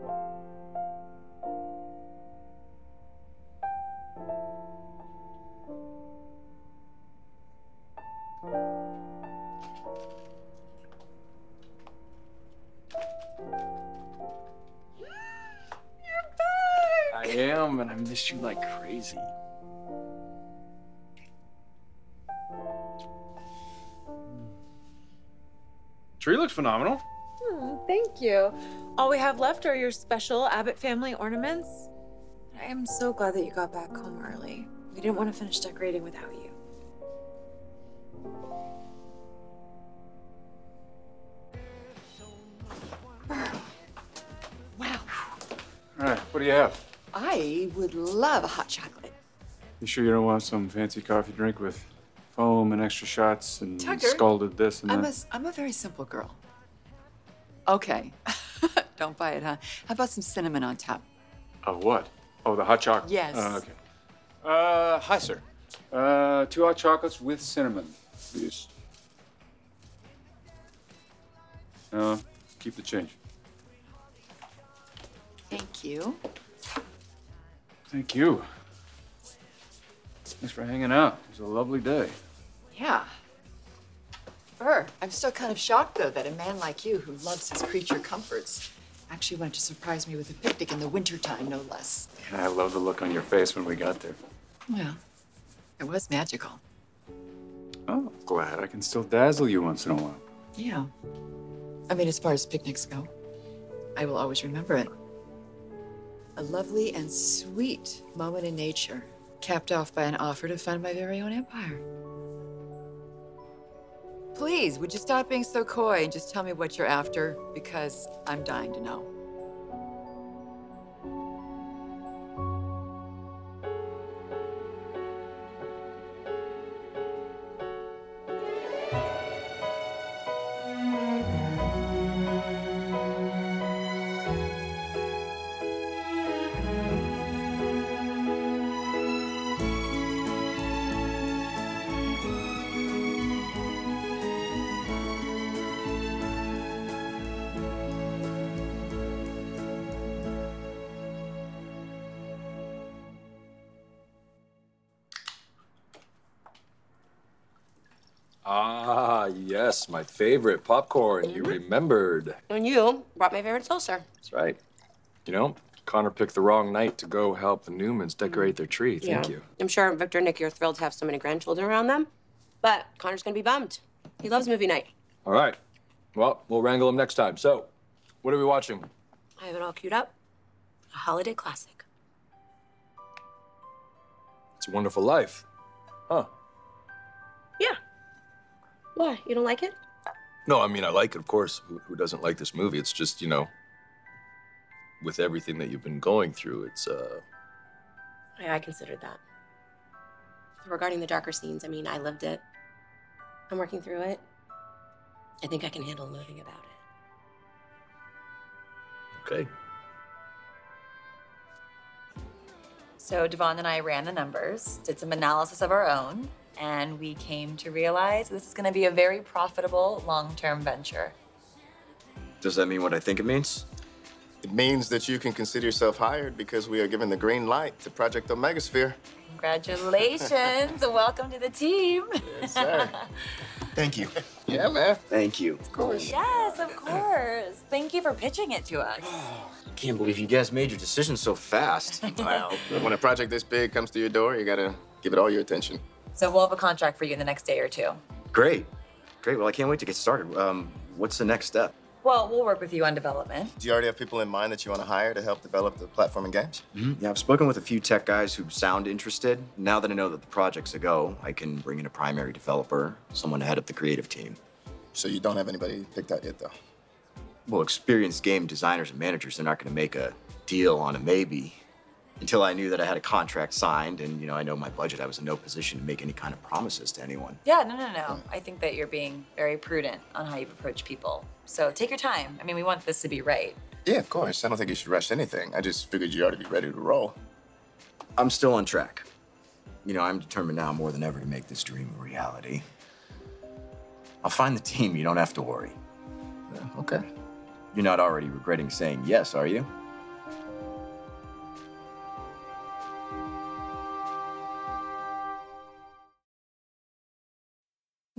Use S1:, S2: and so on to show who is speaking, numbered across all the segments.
S1: I am, and I miss you like crazy. Tree looks phenomenal.
S2: Oh, thank you. All we have left are your special Abbott family ornaments. I am so glad that you got back home early. We didn't want to finish decorating without you.
S3: Wow.
S1: All right, what do you have?
S3: I would love a hot chocolate.
S1: You sure you don't want some fancy coffee drink with foam and extra shots and
S3: Tucker,
S1: scalded this and that?
S3: I'm a,
S1: that?
S3: s- I'm a very simple girl. Okay. Don't buy it, huh? How about some cinnamon on top?
S1: Oh, what? Oh, the hot chocolate?
S3: Yes.
S1: Uh, okay. Uh, hi, sir. Uh, two hot chocolates with cinnamon, please. Uh, keep the change.
S3: Thank you.
S1: Thank you. Thanks for hanging out. It was a lovely day.
S3: Yeah. Burr, I'm still kind of shocked, though, that a man like you who loves his creature comforts actually wanted to surprise me with a picnic in the wintertime, no less.
S1: And I love the look on your face when we got there.
S3: Well, it was magical.
S1: Oh, glad I can still dazzle you once in a while.
S3: Yeah. I mean, as far as picnics go, I will always remember it. A lovely and sweet moment in nature, capped off by an offer to fund my very own empire. Please, would you stop being so coy and just tell me what you're after? Because I'm dying to know.
S4: Yes, my favorite popcorn. You mm-hmm. remembered.
S5: And you brought my favorite saucer.
S4: That's right. You know, Connor picked the wrong night to go help the Newmans decorate mm. their tree. Thank you.
S5: I'm sure Victor and Nick, you're thrilled to have so many grandchildren around them. But Connor's gonna be bummed. He loves movie night.
S4: All right. Well, we'll wrangle him next time. So, what are we watching?
S5: I have it all queued up. A holiday classic.
S4: It's a Wonderful Life. Huh.
S5: Yeah. Why? You don't like it?
S4: No, I mean, I like it, of course. Who, who doesn't like this movie? It's just, you know, with everything that you've been going through, it's, uh,
S5: I, I considered that. Regarding the darker scenes, I mean, I lived it. I'm working through it. I think I can handle moving about it.
S4: okay.
S6: So Devon and I ran the numbers, did some analysis of our own, and we came to realize this is going to be a very profitable long-term venture.
S7: Does that mean what I think it means?
S8: It means that you can consider yourself hired because we are given the green light to Project Omegasphere.
S6: Congratulations and welcome to the team.
S8: Yes, sir.
S7: Thank you.
S8: yeah, man.
S7: Thank you.
S8: Of course.
S6: yes, of course. Thank you for pitching it to us.
S7: I can't believe you guys made your decision so fast.
S8: Wow. When a project this big comes to your door, you gotta give it all your attention.
S6: So we'll have a contract for you in the next day or two.
S7: Great. Great. Well, I can't wait to get started. Um, what's the next step?
S6: Well, we'll work with you on development.
S8: Do you already have people in mind that you want to hire to help develop the platform and games?
S7: Yeah, I've spoken with a few tech guys who sound interested. Now that I know that the project's a go, I can bring in a primary developer, someone to head up the creative team.
S8: So you don't have anybody picked out yet, though.
S7: Well, experienced game designers and managers, they're not going to make a deal on a maybe until I knew that I had a contract signed and, you know, I know my budget. I was in no position to make any kind of promises to anyone.
S6: Yeah, no, no, no. I think that you're being very prudent on how you've approached people. So take your time. I mean, we want this to be right.
S8: Yeah, of course. I don't think you should rush anything. I just figured you ought to be ready to roll.
S7: I'm still on track. You know, I'm determined now more than ever to make this dream a reality. I'll find the team. You don't have to worry.
S8: Yeah, okay.
S7: You're not already regretting saying yes, are you?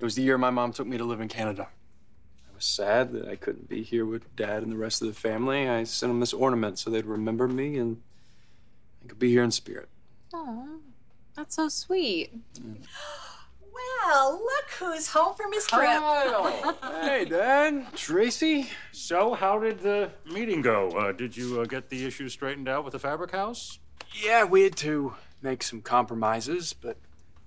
S9: It was the year my mom took me to live in Canada. I was sad that I couldn't be here with dad and the rest of the family. I sent them this ornament so they'd remember me and I could be here in spirit.
S2: Oh, that's so sweet.
S10: Well, look who's home from his trip.
S9: hey, Dad. Traci.
S11: So, how did the meeting go? Uh, did you uh, get the issue straightened out with the fabric house?
S9: Yeah, we had to make some compromises, but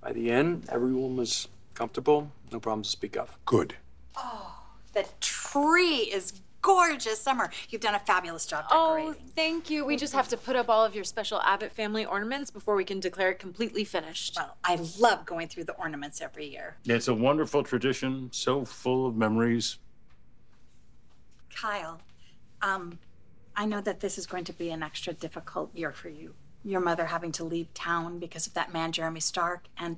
S9: by the end, everyone was comfortable. No problems to speak of.
S11: Good.
S10: Oh, the tree is gorgeous. Summer, you've done a fabulous job
S2: Oh,
S10: decorating.
S2: thank you. We just have to put up all of your special Abbott family ornaments before we can declare it completely finished.
S10: Well, I love going through the ornaments every year.
S11: It's a wonderful tradition, so full of memories.
S10: Kyle, um, I know that this is going to be an extra difficult year for you. Your mother having to leave town because of that man, Jeremy Stark, and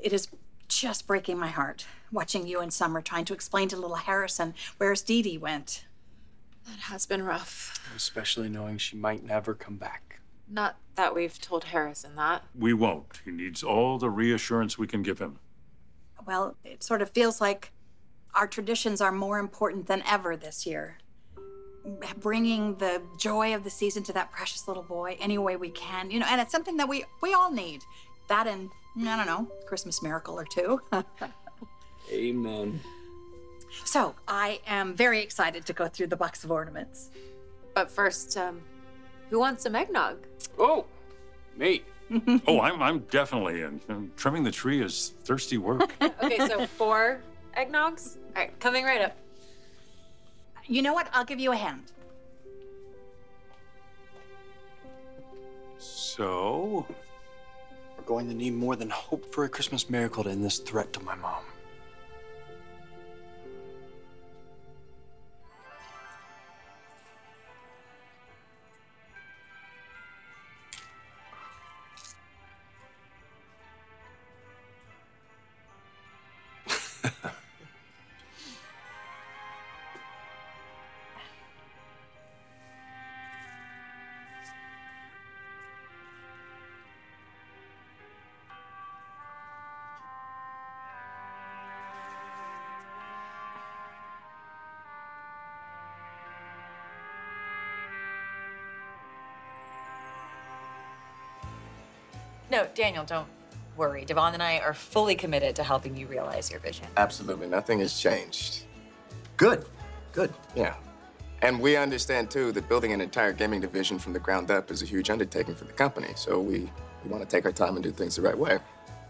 S10: it is just breaking my heart watching you and Summer trying to explain to little Harrison where's Dee Dee went.
S2: That has been rough.
S9: Especially knowing she might never come back.
S2: Not that we've told Harrison that.
S11: We won't. He needs all the reassurance we can give him.
S10: Well, it sort of feels like our traditions are more important than ever this year. Bringing the joy of the season to that precious little boy any way we can, you know, and it's something that we we all need. That and I don't know, Christmas miracle or two.
S9: Amen.
S10: so I am very excited to go through the box of ornaments.
S2: But first, um, who wants some eggnog?
S9: Oh, me.
S11: oh, I'm, I'm definitely in. Um, Trimming the tree is thirsty work.
S2: Okay, so four eggnogs? All right, coming right up.
S10: You know what? I'll give you a hand.
S9: So, we're going to need more than hope for a Christmas miracle to end this threat to my mom.
S6: No, Daniel, don't worry. Devon and I are fully committed to helping you realize your vision.
S8: Absolutely nothing has changed.
S7: Good. Good.
S8: Yeah. And we understand too that building an entire gaming division from the ground up is a huge undertaking for the company. So we, we want to take our time and do things the right way.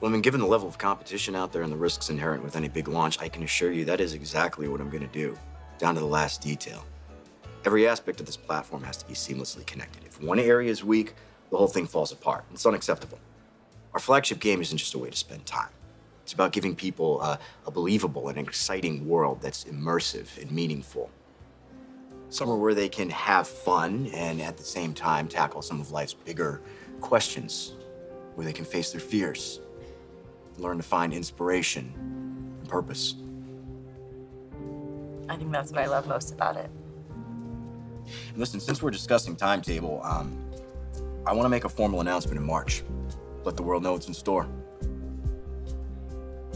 S7: Well, I mean, given the level of competition out there and the risks inherent with any big launch, I can assure you that is exactly what I'm going to do, down to the last detail. Every aspect of this platform has to be seamlessly connected. If one area is weak, the whole thing falls apart. It's unacceptable. Our flagship game isn't just a way to spend time. It's about giving people a, a believable and exciting world that's immersive and meaningful. Somewhere where they can have fun and at the same time tackle some of life's bigger questions, where they can face their fears, learn to find inspiration and purpose.
S6: I think that's what I love most about it.
S7: And listen, since we're discussing timetable, um, I want to make a formal announcement in March. Let the world know what's in store.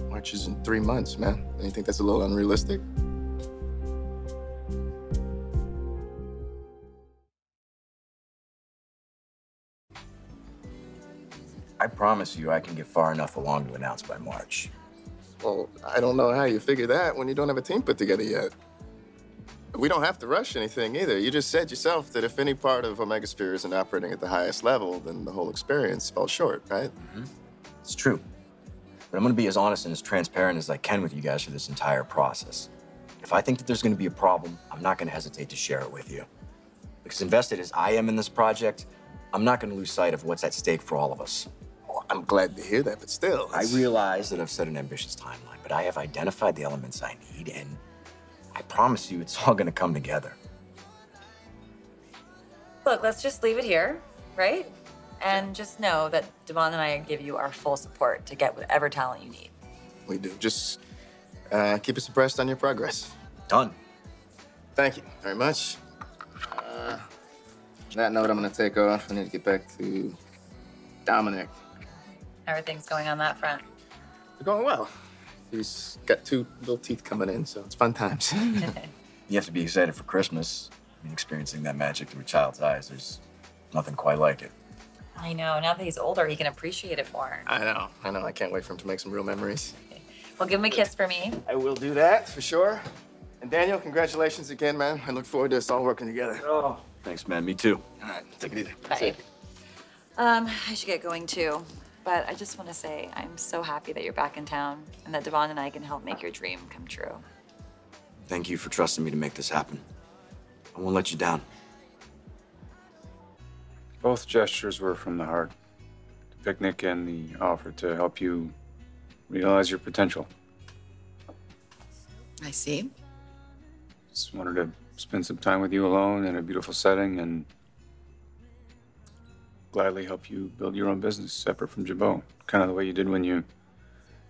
S8: March is in three months, man. And you think that's a little unrealistic?
S7: I promise you I can get far enough along to announce by March.
S8: Well, I don't know how you figure that when you don't have a team put together yet. We don't have to rush anything either. You just said yourself that if any part of Omega Sphere isn't operating at the highest level, then the whole experience falls short, right? Mm-hmm.
S7: It's true. But I'm going to be as honest and as transparent as I can with you guys for this entire process. If I think that there's going to be a problem, I'm not going to hesitate to share it with you. Because invested as I am in this project, I'm not going to lose sight of what's at stake for all of us.
S8: Oh, I'm glad to hear that, but still.
S7: I realize that I've set an ambitious timeline, but I have identified the elements I need, and I promise you it's all gonna come together.
S6: Look, let's just leave it here, right? And just know that Devon and I give you our full support to get whatever talent you need.
S8: We do. Just uh, keep us abreast on your progress.
S7: Done.
S8: Thank you very much. Uh, that note, I'm gonna take off. I need to get back to Dominic.
S6: Everything's going on that front.
S8: It's going well. He's got two little teeth coming in, so it's fun times.
S7: You have to be excited for Christmas. I mean, experiencing that magic through a child's eyes, there's nothing quite like it.
S6: I know. Now that he's older, he can appreciate it more.
S8: I know, I know. I can't wait for him to make some real memories.
S6: Well, give him a kiss for me.
S8: I will do that for sure. And Daniel, congratulations again, man. I look forward to us all working together.
S7: Oh, thanks, man. Me too.
S8: All right, take it easy.
S6: Bye. Um, I should get going too. But I just want to say I'm so happy that you're back in town and that Devon and I can help make your dream come true.
S7: Thank you for trusting me to make this happen. I won't let you down.
S1: Both gestures were from the heart. The picnic and the offer to help you realize your potential.
S3: I see.
S1: Just wanted to spend some time with you alone in a beautiful setting and gladly help you build your own business separate from Jabot. Kind of the way you did when you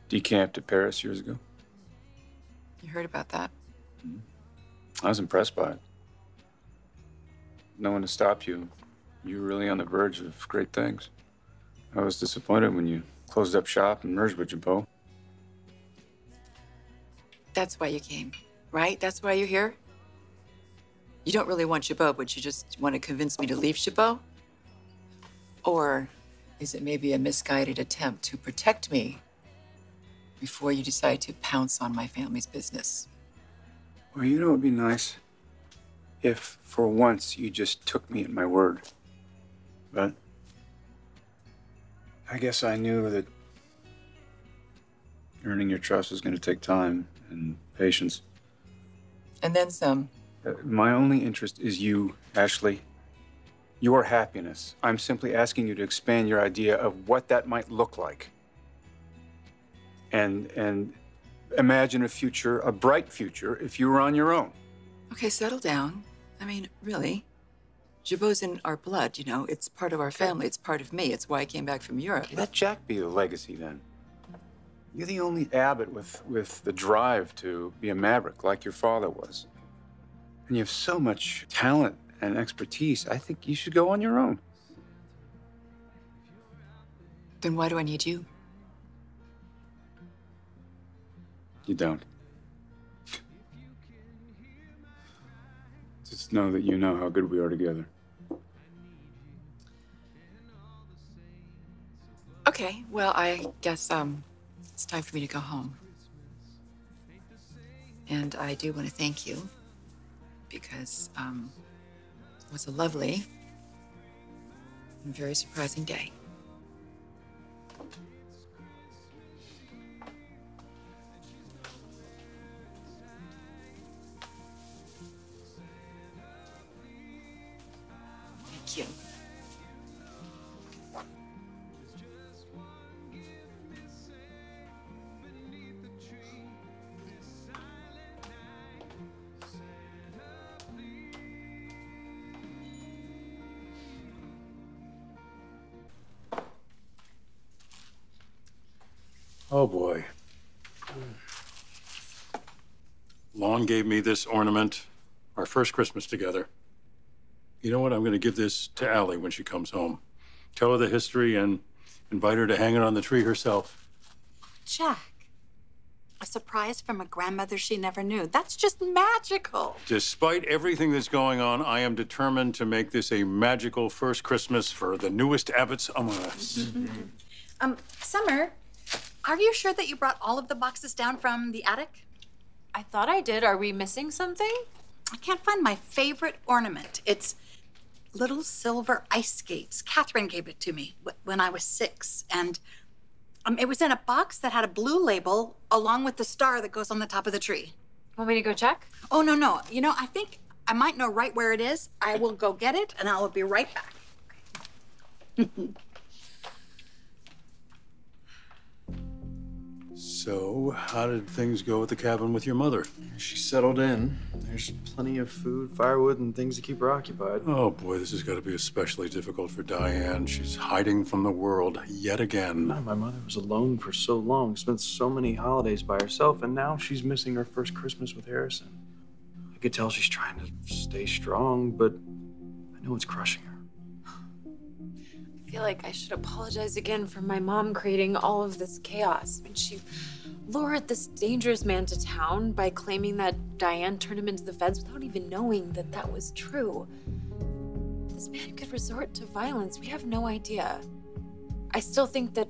S1: decamped to Paris years ago.
S3: You heard about that. Mm-hmm.
S1: I was impressed by it. No one to stop you. You were really on the verge of great things. I was disappointed when you closed up shop and merged with Jabot.
S3: That's why you came, right? That's why you're here? You don't really want Jabot, but you just want to convince me to leave Jabot? Or is it maybe a misguided attempt to protect me before you decide to pounce on my family's business?
S1: Well, you know it would be nice if for once you just took me at my word. But I guess I knew that earning your trust was going to take time and patience.
S3: And then some.
S1: Uh, My only interest is you, Ashley. Your happiness. I'm simply asking you to expand your idea of what that might look like. And and imagine a future, a bright future, if you were on your own.
S3: Okay, settle down. I mean, really. Jabot's in our blood, you know. It's part of our family. It's part of me. It's why I came back from Europe.
S1: Let Jack be the legacy then. You're the only Abbott with, with the drive to be a maverick like your father was. And you have so much talent and expertise. I think you should go on your own.
S3: Then why do I need you?
S1: You don't. Just know that you know how good we are together.
S3: Okay, well, I guess um, it's time for me to go home. And I do want to thank you because um, was a lovely and very surprising day.
S11: Oh, boy. Lon gave me this ornament our first Christmas together. You know what? I'm going to give this to Allie when she comes home. Tell her the history and invite her to hang it on the tree herself.
S10: Jack, a surprise from a grandmother she never knew. That's just magical.
S11: Despite everything that's going on, I am determined to make this a magical first Christmas for the newest Abbotts among us.
S10: Um, Summer, are you sure that you brought all of the boxes down from the attic?
S2: I thought I did. Are we missing something?
S10: I can't find my favorite ornament. It's little silver ice skates. Catherine gave it to me when I was six, and um, it was in a box that had a blue label along with the star that goes on the top of the tree.
S2: Want me to go check?
S10: Oh no, no. You know, I think I might know right where it is. I will go get it, and I will be right back.
S11: So, how did things go at the cabin with your mother?
S9: She settled in. There's plenty of food, firewood, and things to keep her occupied.
S11: Oh boy, this has got to be especially difficult for Diane. She's hiding from the world yet again.
S9: My mother was alone for so long, spent so many holidays by herself, and now she's missing her first Christmas with Harrison. I could tell she's trying to stay strong, but I know it's crushing her.
S2: I feel like I should apologize again for my mom creating all of this chaos. Mean, she lured this dangerous man to town by claiming that Diane turned him into the feds without even knowing that that was true. This man could resort to violence. We have no idea. I still think that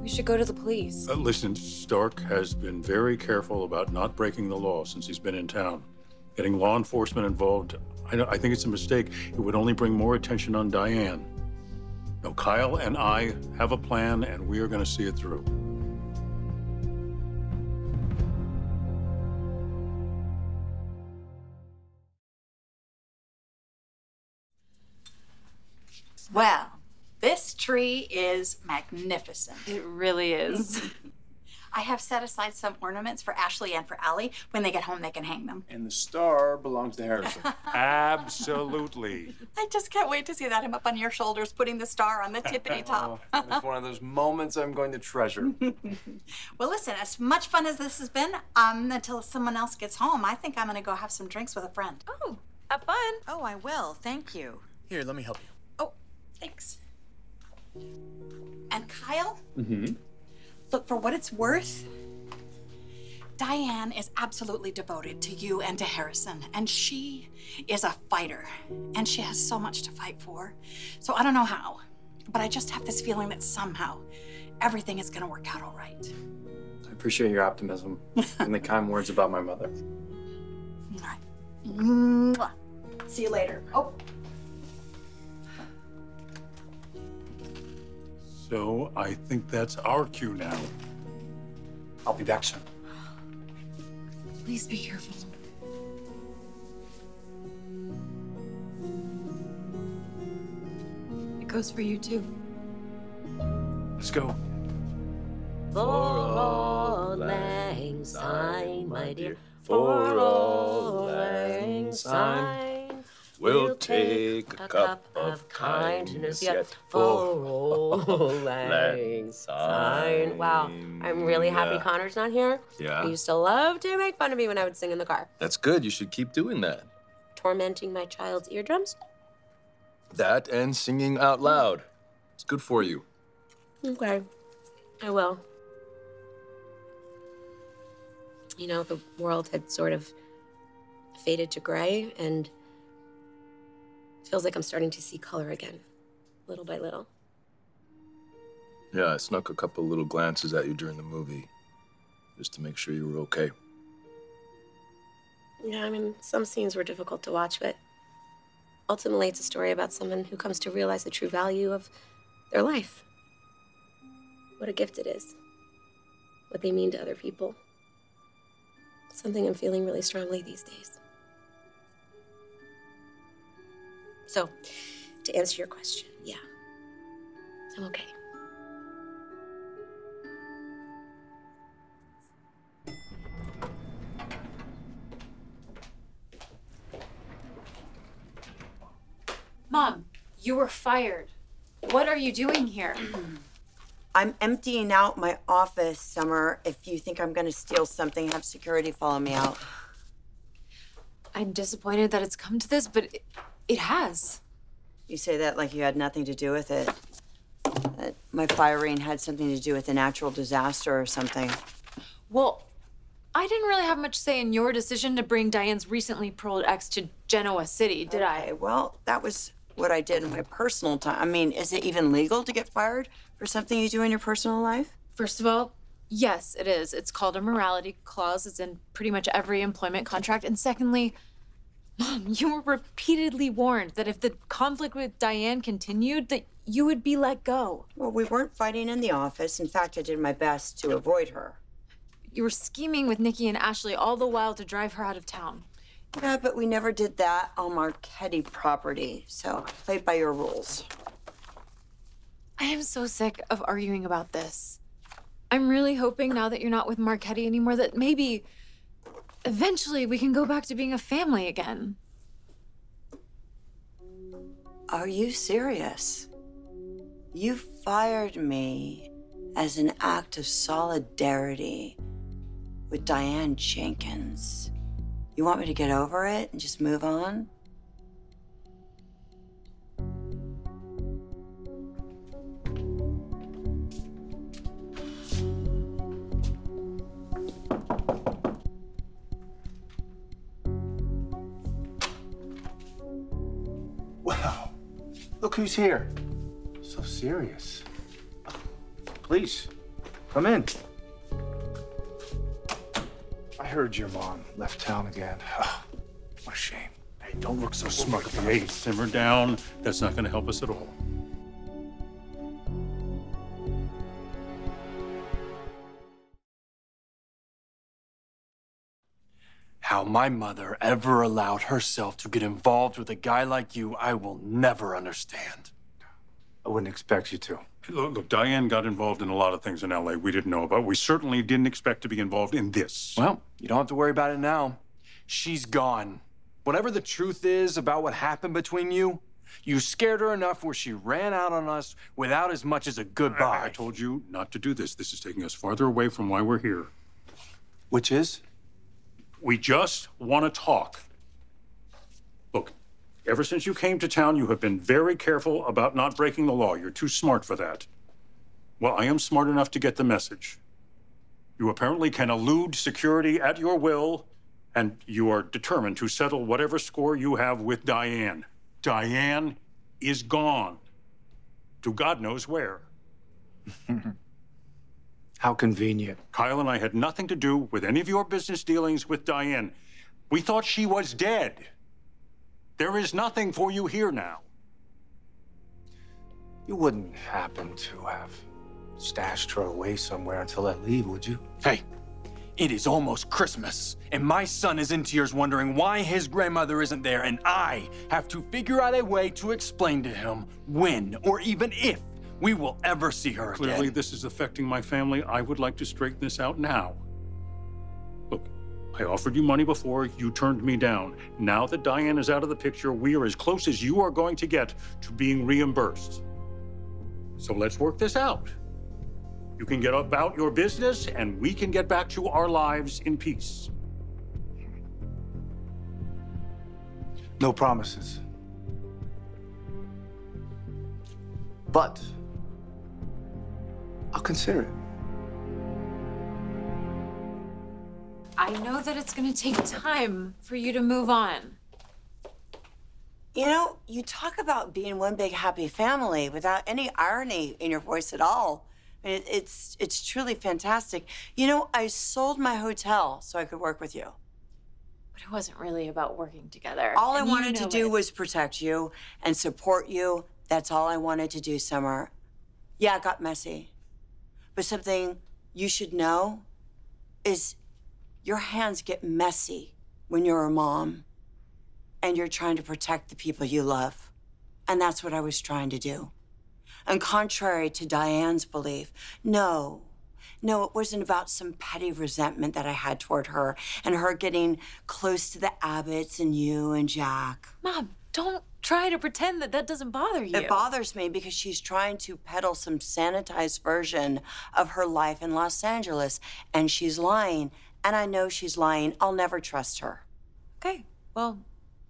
S2: we should go to the police.
S11: Uh, listen, Stark has been very careful about not breaking the law since he's been in town. Getting law enforcement involved, I, I think it's a mistake. It would only bring more attention on Diane. No, Kyle and I have a plan, and we are going to see it through.
S10: Well, this tree is magnificent.
S2: It really is.
S10: I have set aside some ornaments for Ashley and for Allie. When they get home, they can hang them.
S9: And the star belongs to Harrison.
S11: Absolutely.
S10: I just can't wait to see that him up on your shoulders, putting the star on the tippity top.
S9: it's one of those moments I'm going to treasure.
S10: well, listen, as much fun as this has been, um, until someone else gets home, I think I'm going to go have some drinks with a friend.
S2: Oh, have fun.
S12: Oh, I will. Thank you.
S9: Here, let me help you.
S10: Oh, thanks. And Kyle,
S9: Mm-hmm.
S10: Look, for what it's worth, Diane is absolutely devoted to you and to Harrison, and she is a fighter, and she has so much to fight for. So I don't know how, but I just have this feeling that somehow everything is going to work out all right.
S9: I appreciate your optimism and the kind words about my mother.
S10: All right. Mwah. See you later. Oh,
S11: So, I think that's our cue now.
S9: I'll be back soon.
S2: Please be careful. It goes for you too.
S9: Let's go.
S5: For auld lang syne, my dear. For auld lang syne.
S4: We'll take a cup
S5: of kindness yet for auld lang syne. Wow, I'm really mm, happy
S4: Yeah.
S5: Connor's not here.
S4: Yeah.
S5: He used to love to make fun of me when I would sing in the car,
S4: That's good. You should keep doing that.
S5: tormenting my child's eardrums.
S4: That and singing out loud. It's good for you.
S5: Okay, I will. You know, the world had sort of faded to gray, and feels like I'm starting to see color again, little by little.
S4: Yeah, I snuck a couple little glances at you during the movie just to make sure you were okay.
S5: Yeah, I mean, some scenes were difficult to watch, but ultimately, it's a story about someone who comes to realize the true value of their life. What a gift it is. What they mean to other people. Something I'm feeling really strongly these days. So, to answer your question, yeah, I'm okay.
S2: Mom, you were fired. What are you doing here?
S12: I'm emptying out my office, Summer. If you think I'm going to steal something, have security follow me out.
S2: I'm disappointed that it's come to this, but it, it has.
S12: You say that like you had nothing to do with it. That my firing had something to do with a natural disaster or something.
S2: Well, I didn't really have much say in your decision to bring Diane's recently paroled ex to Genoa City, did I?
S12: Well, that was what I did in my personal time. I mean, is it even legal to get fired for something you do in your personal life?
S2: First of all, yes, it is. It's called a morality clause. It's in pretty much every employment contract. And secondly, Mom, you were repeatedly warned that if the conflict with Diane continued, that you would be let go.
S12: Well, we weren't fighting in the office. In fact, I did my best to avoid her.
S2: You were scheming with Nikki and Ashley all the while to drive her out of town.
S12: Yeah, but we never did that on Marchetti property, so I played by your rules.
S2: I am so sick of arguing about this. I'm really hoping now that you're not with Marchetti anymore that maybe eventually we can go back to being a family again.
S12: Are you serious? You fired me as an act of solidarity with Diane Jenkins. You want me to get over it and just move on?
S1: Look who's here. So serious. Please, come in. I heard your mom left town again. what a shame.
S11: Hey, don't look so smug. Hey, simmer down. That's not going to help us at all.
S9: My mother ever allowed herself to get involved with a guy like you, I will never understand.
S1: I wouldn't expect you to.
S11: Look, look, Diane got involved in a lot of things in LA we didn't know about. We certainly didn't expect to be involved in this.
S9: Well, you don't have to worry about it now. She's gone. Whatever the truth is about what happened between you, you scared her enough where she ran out on us without as much as a goodbye.
S11: I, I told you not to do this. This is taking us farther away from why we're here.
S9: Which is?
S11: We just want to talk. Look, ever since you came to town, you have been very careful about not breaking the law. You're too smart for that. Well, I am smart enough to get the message. You apparently can elude security at your will, and you are determined to settle whatever score you have with Diane. Diane is gone. To God knows where.
S1: How convenient.
S11: Kyle and I had nothing to do with any of your business dealings with Diane. We thought she was dead. There is nothing for you here now.
S1: You wouldn't happen to have stashed her away somewhere until I leave, would you?
S9: Hey, it is almost Christmas, and my son is in tears wondering why his grandmother isn't there, and I have to figure out a way to explain to him when, or even if, we will ever see her
S11: Clearly,
S9: again.
S11: this is affecting my family. I would like to straighten this out now. Look, I offered you money before, you turned me down. Now that Diane is out of the picture, we are as close as you are going to get to being reimbursed. So let's work this out. You can get about your business, and we can get back to our lives in peace.
S1: No promises. But I'll consider it.
S2: I know that it's gonna take time for you to move on.
S12: You know, you talk about being one big happy family without any irony in your voice at all. I mean, it, it's it's truly fantastic. You know, I sold my hotel so I could work with you.
S2: But it wasn't really about working together.
S12: All I
S2: And you
S12: wanted to
S2: know
S12: do
S2: it.
S12: was protect you and support you. That's all I wanted to do, Summer. Yeah, it got messy. But something you should know is your hands get messy when you're a mom and you're trying to protect the people you love. And that's what I was trying to do. And contrary to Diane's belief, no, no, it wasn't about some petty resentment that I had toward her and her getting close to the Abbotts and you and Jack.
S2: Mom, don't try to pretend that that doesn't bother you.
S12: It bothers me because she's trying to peddle some sanitized version of her life in Los Angeles, and she's lying. And I know she's lying. I'll never trust her.
S2: Okay, well,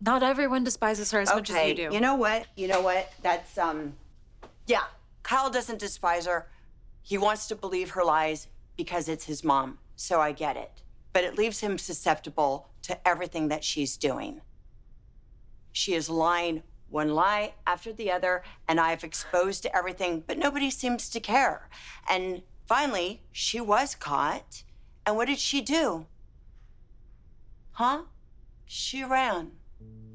S2: not everyone despises her as much as you do.
S12: You know what? You know what? That's um yeah, Kyle doesn't despise her. He wants to believe her lies because it's his mom. So I get it. But it leaves him susceptible to everything that she's doing. She is lying one lie after the other, and I've exposed to everything, but nobody seems to care. And finally, she was caught. And what did she do? Huh? She ran.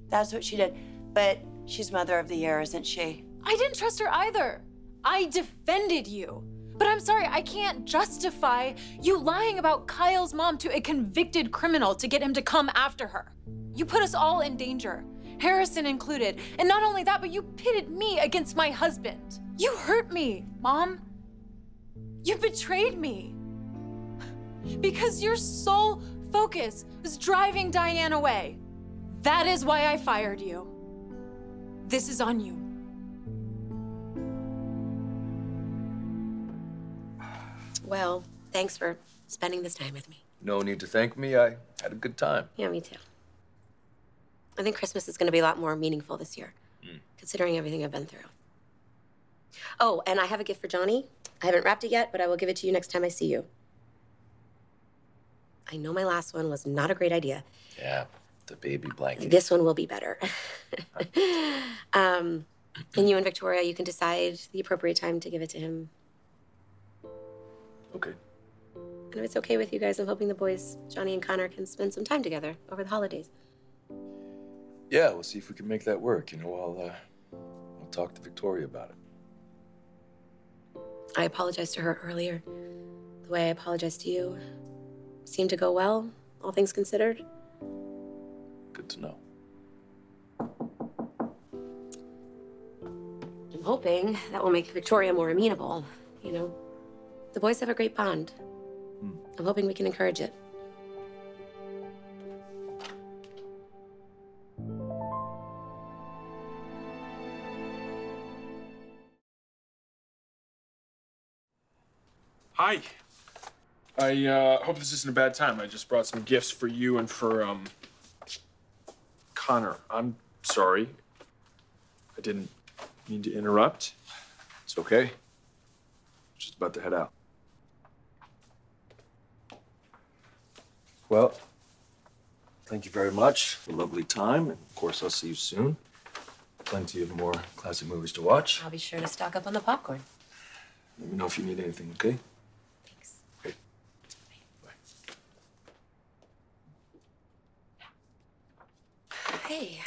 S12: That's what she did. But she's mother of the year, isn't she?
S2: I didn't trust her either. I defended you. But I'm sorry, I can't justify you lying about Kyle's mom to a convicted criminal to get him to come after her. You put us all in danger, Harrison included. And not only that, but you pitted me against my husband. You hurt me, Mom. You betrayed me. Because your sole focus was driving Diane away. That is why I fired you. This is on you.
S5: Well, thanks for spending this time with me.
S4: No need to thank me. I had a good time.
S5: Yeah, me too. I think Christmas is going to be a lot more meaningful this year, considering everything I've been through. Oh, and I have a gift for Johnny. I haven't wrapped it yet, but I will give it to you next time I see you. I know my last one was not a great idea.
S4: Yeah, the baby blanket.
S5: This one will be better. um, and you and Victoria, you can decide the appropriate time to give it to him.
S4: Okay.
S5: And if it's okay with you guys, I'm hoping the boys, Johnny and Connor, can spend some time together over the holidays.
S4: Yeah, we'll see if we can make that work. You know, I'll uh, I'll talk to Victoria about it.
S5: I apologized to her earlier. The way I apologized to you seemed to go well, all things considered.
S4: Good to know.
S5: I'm hoping that will make Victoria more amenable. You know, the boys have a great bond. I'm hoping we can encourage it.
S9: Hi. I uh, hope this isn't a bad time. I just brought some gifts for you and for um Connor. I'm sorry. I didn't mean to interrupt.
S4: It's okay. Just about to head out. Well, thank you very much. For a lovely time. And of course, I'll see you soon. Plenty of more classic movies to watch.
S5: I'll be sure to stock up on the popcorn.
S4: Let me know if you need anything, okay?
S5: Hey.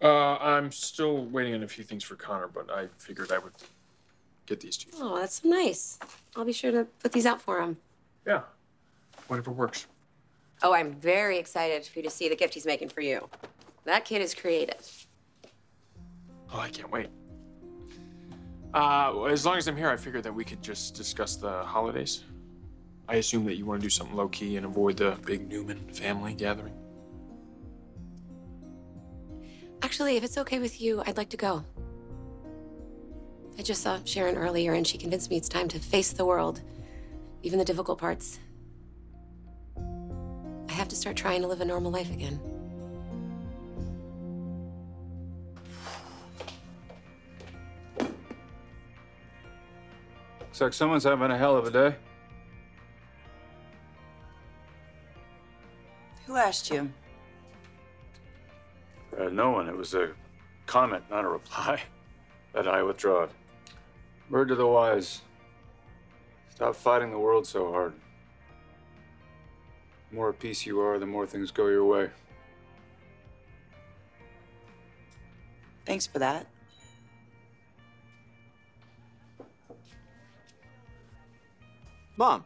S9: Uh, I'm still waiting on a few things for Connor, but I figured I would get these to you.
S5: Oh, that's so nice. I'll be sure to put these out for him.
S9: Yeah, whatever works.
S5: Oh, I'm very excited for you to see the gift he's making for you. That kid is creative.
S9: Oh, I can't wait. Uh, as long as I'm here, I figured that we could just discuss the holidays. I assume that you want to do something low key and avoid the big Newman family gathering.
S5: Actually, if it's okay with you, I'd like to go. I just saw Sharon earlier, and she convinced me it's time to face the world, even the difficult parts. I have to start trying to live a normal life again.
S1: Looks like someone's having a hell of a day.
S12: Who asked you?
S1: Uh, no one. It was a comment, not a reply. That I withdraw it. Word to the wise. Stop fighting the world so hard. The more at peace you are, the more things go your way.
S12: Thanks for that.
S7: Mom.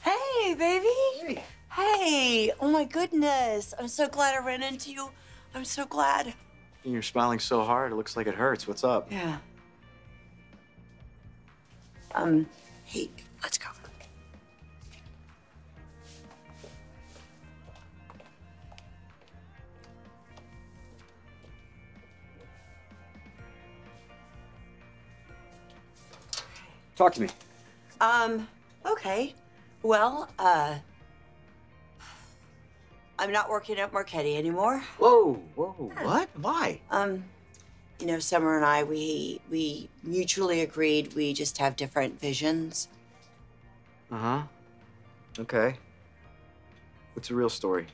S12: Hey, baby. Hey. Oh my goodness. I'm so glad I ran into you. I'm so glad.
S7: You're smiling so hard, it looks like it hurts. What's up?
S12: Yeah. Um, hey, let's go.
S7: Talk to me.
S12: Um, okay. Well, uh, I'm not working at Marchetti anymore.
S7: Whoa, whoa, what? Why?
S12: Um, you know, Summer and I, we we mutually agreed we just have different visions.
S7: Uh huh. Okay. What's the real story?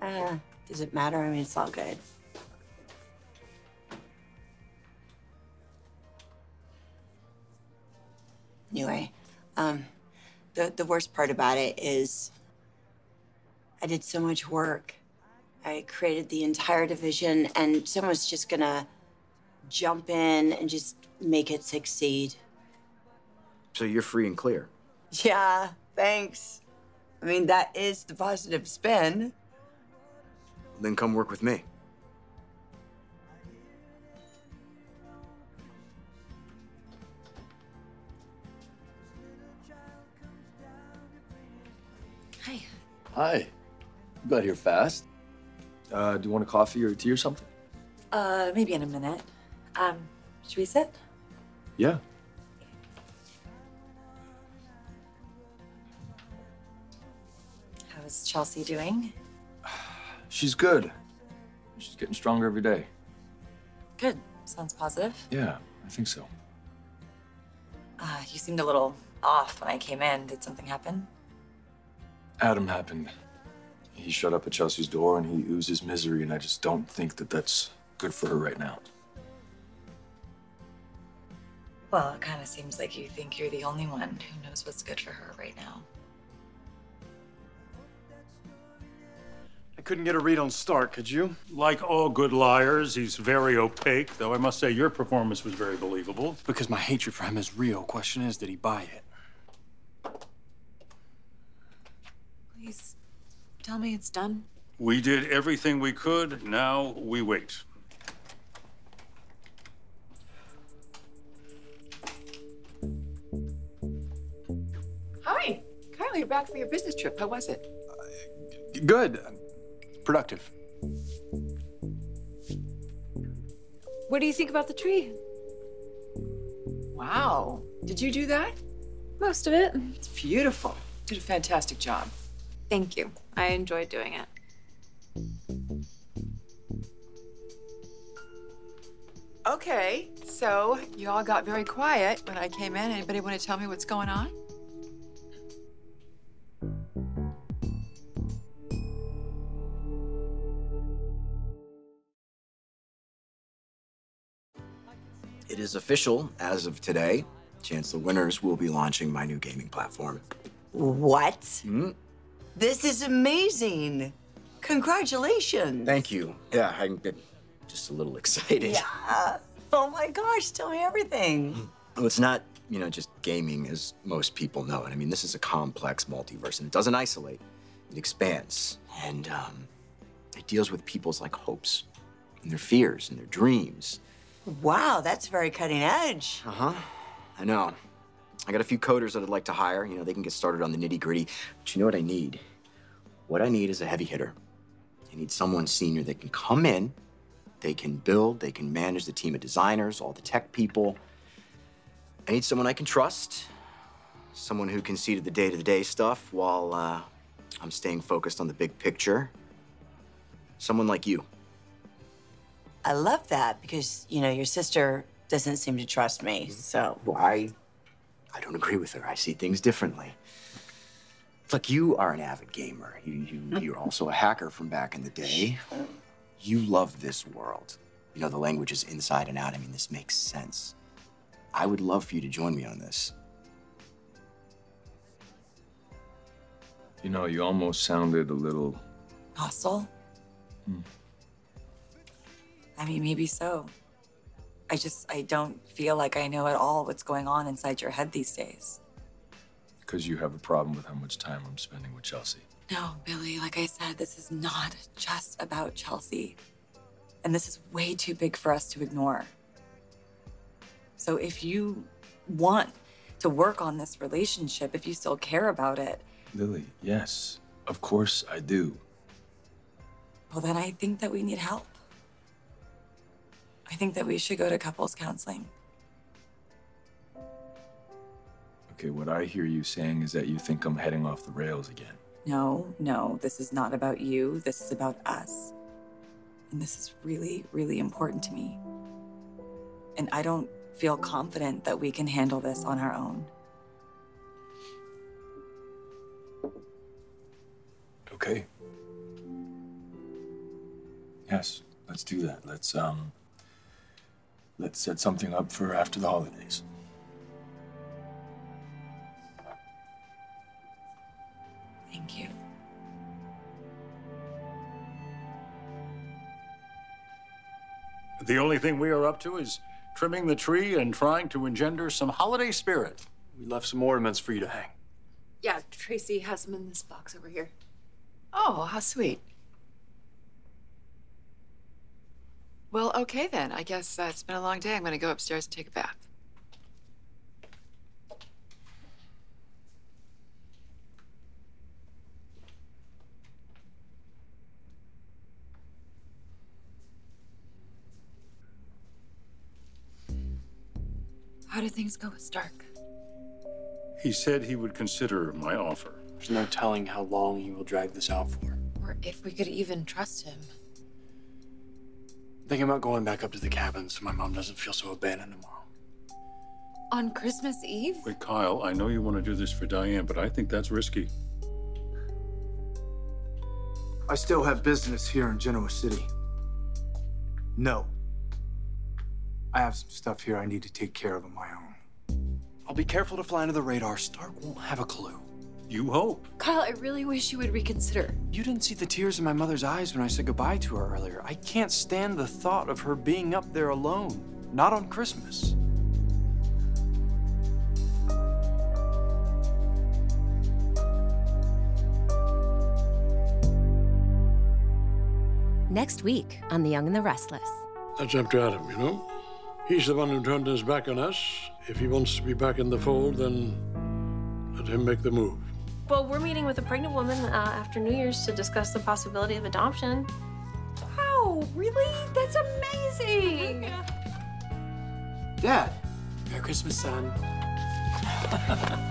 S12: Uh, does it matter? I mean, it's all good. Anyway, um, the the worst part about it is I did so much work. I created the entire division, and someone's just gonna jump in and just make it succeed.
S7: So you're free and clear.
S12: Yeah, thanks. I mean, that is the positive spin.
S7: Then come work with me.
S4: Hi. You got here fast. Uh, do you want a coffee or tea or something?
S6: Uh, maybe in a minute. Um, should we sit?
S4: Yeah.
S6: How's Chelsea doing?
S4: She's good. She's getting stronger every day.
S6: Good. Sounds positive.
S4: Yeah, I think so.
S6: Uh, you seemed a little off when I came in. Did something happen?
S4: Adam happened. He shut up at Chelsea's door and he oozes misery, and I just don't think that that's good for her right now.
S6: Well, it kind of seems like you think you're the only one who knows what's good for her right now.
S9: I couldn't get a read on Stark, could you?
S11: Like all good liars, he's very opaque, though I must say your performance was very believable.
S9: Because my hatred for him is real. Question is, did he buy it?
S2: Please tell me it's done.
S11: We did everything we could, now we wait.
S3: Hi, Kylie, you're back from your business trip. How was it?
S9: Uh, good. Productive.
S2: What do you think about the tree?
S3: Wow. Did you do that?
S2: Most of it.
S3: It's beautiful. Did a fantastic job.
S2: Thank you. I enjoyed doing it.
S3: Okay, so you all got very quiet when I came in. Anybody want to tell me what's going on?
S7: It is official as of today. Chancellor Winters will be launching my new gaming platform.
S12: What?
S7: Hmm?
S12: This is amazing. Congratulations.
S7: Thank you. Yeah, I'm just a little excited.
S12: Yeah. Oh my gosh, tell me everything.
S7: Well, it's not, you know, just gaming as most people know it. I mean, this is a complex multiverse, and it doesn't isolate. It expands, and um, it deals with people's like hopes, and their fears, and their dreams.
S12: Wow, that's very cutting edge.
S7: Uh huh. I know. I got a few coders that I'd like to hire. You know, they can get started on the nitty gritty. But you know what I need? What I need is a heavy hitter. I need someone senior that can come in, they can build, they can manage the team of designers, all the tech people. I need someone I can trust, someone who can see to the day to day stuff while uh, I'm staying focused on the big picture. Someone like you.
S12: I love that because, you know, your sister doesn't seem to trust me, so.
S7: Well, I, I don't agree with her. I see things differently. Look, you are an avid gamer. You, you, you're also a hacker from back in the day. You love this world. You know the languages inside and out. I mean, this makes sense. I would love for you to join me on this.
S4: You know, you almost sounded a little.
S6: Hostile?
S4: Hmm.
S6: I mean, maybe so. I just, I don't feel like I know at all what's going on inside your head these days.
S4: Because you have a problem with how much time I'm spending with Chelsea.
S6: No, Billy, like I said, this is not just about Chelsea. And this is way too big for us to ignore. So if you want to work on this relationship, if you still care about it,
S4: Lily, yes, of course I do.
S6: well, then I think that we need help. I think that we should go to couples counseling.
S4: Okay, what I hear you saying is that you think I'm heading off the rails again.
S6: No, no, this is not about you. This is about us. And this is really, really important to me. And I don't feel confident that we can handle this on our own.
S4: Okay. Yes, let's do that. Let's um let's set something up for after the holidays.
S6: Thank you.
S11: The only thing we are up to is trimming the tree and trying to engender some holiday spirit.
S9: We left some ornaments for you to hang.
S2: Yeah, Traci has them in this box over here.
S3: Oh, how sweet. Well, okay then. I guess uh, it's been a long day. I'm going to go upstairs and take a bath.
S2: How did things go with Stark?
S11: He said he would consider my offer.
S9: There's no telling how long he will drag this out for.
S2: Or if we could even trust him.
S9: Thinking about going back up to the cabin so my mom doesn't feel so abandoned tomorrow.
S2: On Christmas Eve?
S11: Wait, Kyle, I know you want to do this for Diane, but I think that's risky.
S13: I still have business here in Genoa City. No. I have some stuff here I need to take care of on my own.
S9: I'll be careful to fly under the radar. Stark won't have a clue.
S11: You hope.
S2: Kyle, I really wish you would reconsider.
S9: You didn't see the tears in my mother's eyes when I said goodbye to her earlier. I can't stand the thought of her being up there alone, not on Christmas.
S14: Next week on The Young and the Restless.
S15: That's up to Adam, you know? He's the one who turned his back on us. If he wants to be back in the fold, then let him make the move.
S16: Well, we're meeting with a pregnant woman uh, after New Year's to discuss the possibility of adoption.
S10: Wow, really? That's amazing.
S13: Dad.
S9: Merry Christmas, son.